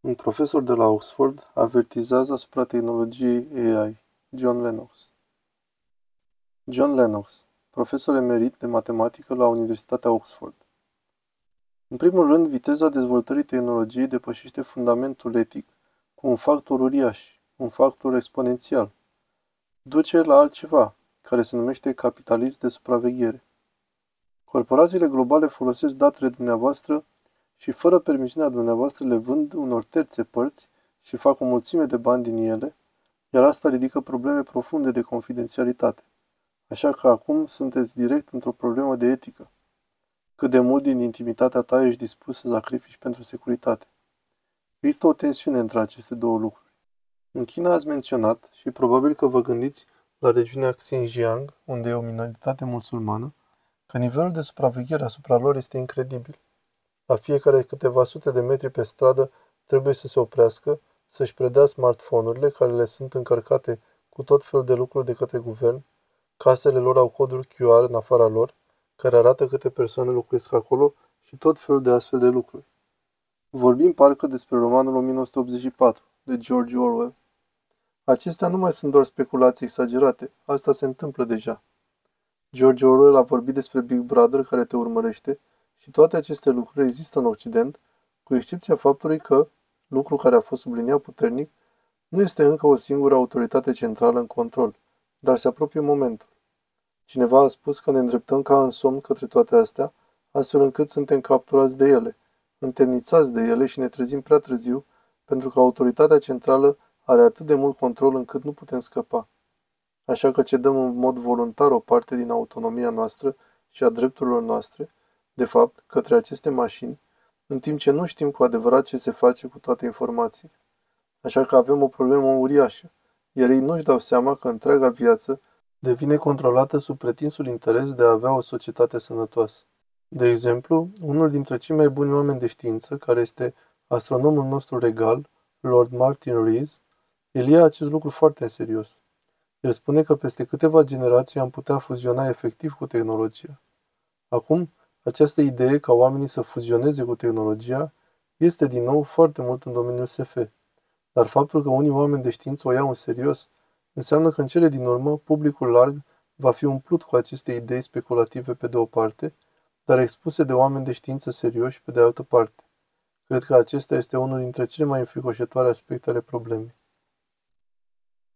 Un profesor de la Oxford avertizează asupra tehnologiei AI. John Lennox John Lennox, profesor emerit de matematică la Universitatea Oxford. În primul rând, viteza dezvoltării tehnologiei depășește fundamentul etic cu un factor uriaș, un factor exponențial. Duce la altceva, care se numește capitalism de supraveghere. Corporațiile globale folosesc datele dumneavoastră și fără permisiunea dumneavoastră le vând unor terțe părți și fac o mulțime de bani din ele, iar asta ridică probleme profunde de confidențialitate. Așa că acum sunteți direct într-o problemă de etică. Cât de mult din intimitatea ta ești dispus să sacrifici pentru securitate. Există o tensiune între aceste două lucruri. În China ați menționat, și probabil că vă gândiți la regiunea Xinjiang, unde e o minoritate musulmană, că nivelul de supraveghere asupra lor este incredibil. La fiecare câteva sute de metri pe stradă trebuie să se oprească, să-și predea smartphone-urile care le sunt încărcate cu tot felul de lucruri de către guvern. Casele lor au coduri QR în afara lor, care arată câte persoane locuiesc acolo și tot felul de astfel de lucruri. Vorbim parcă despre romanul 1984, de George Orwell. Acestea nu mai sunt doar speculații exagerate, asta se întâmplă deja. George Orwell a vorbit despre Big Brother care te urmărește și toate aceste lucruri există în Occident, cu excepția faptului că, lucru care a fost subliniat puternic, nu este încă o singură autoritate centrală în control, dar se apropie momentul. Cineva a spus că ne îndreptăm ca în somn către toate astea, astfel încât suntem capturați de ele, întemnițați de ele și ne trezim prea târziu, pentru că autoritatea centrală are atât de mult control încât nu putem scăpa. Așa că cedăm în mod voluntar o parte din autonomia noastră și a drepturilor noastre, de fapt, către aceste mașini, în timp ce nu știm cu adevărat ce se face cu toate informațiile. Așa că avem o problemă uriașă, iar ei nu-și dau seama că întreaga viață devine controlată sub pretinsul interes de a avea o societate sănătoasă. De exemplu, unul dintre cei mai buni oameni de știință, care este astronomul nostru regal, Lord Martin Rees, el ia acest lucru foarte în serios. El spune că peste câteva generații am putea fuziona efectiv cu tehnologia. Acum, această idee ca oamenii să fuzioneze cu tehnologia este din nou foarte mult în domeniul SF. Dar faptul că unii oameni de știință o iau în serios înseamnă că în cele din urmă publicul larg va fi umplut cu aceste idei speculative pe de o parte, dar expuse de oameni de știință serioși pe de altă parte. Cred că acesta este unul dintre cele mai înfricoșătoare aspecte ale problemei.